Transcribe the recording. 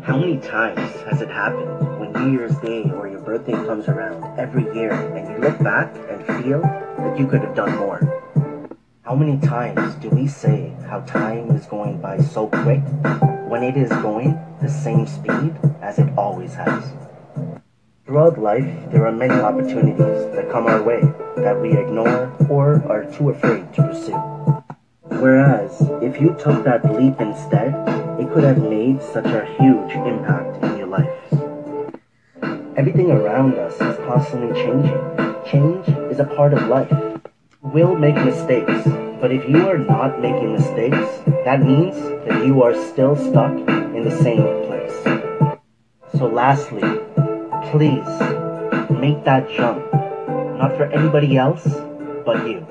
How many times has it happened when New Year's Day or your birthday comes around every year and you look back and feel that you could have done more? How many times do we say how time is going by so quick when it is going the same speed as it always has? Throughout life, there are many opportunities that come our way that we ignore or are too afraid to pursue. Whereas, if you took that leap instead, it could have made such a huge impact in your life. Everything around us is constantly changing. Change is a part of life. We'll make mistakes, but if you are not making mistakes, that means that you are still stuck in the same place. So lastly, please make that jump. Not for anybody else, but you.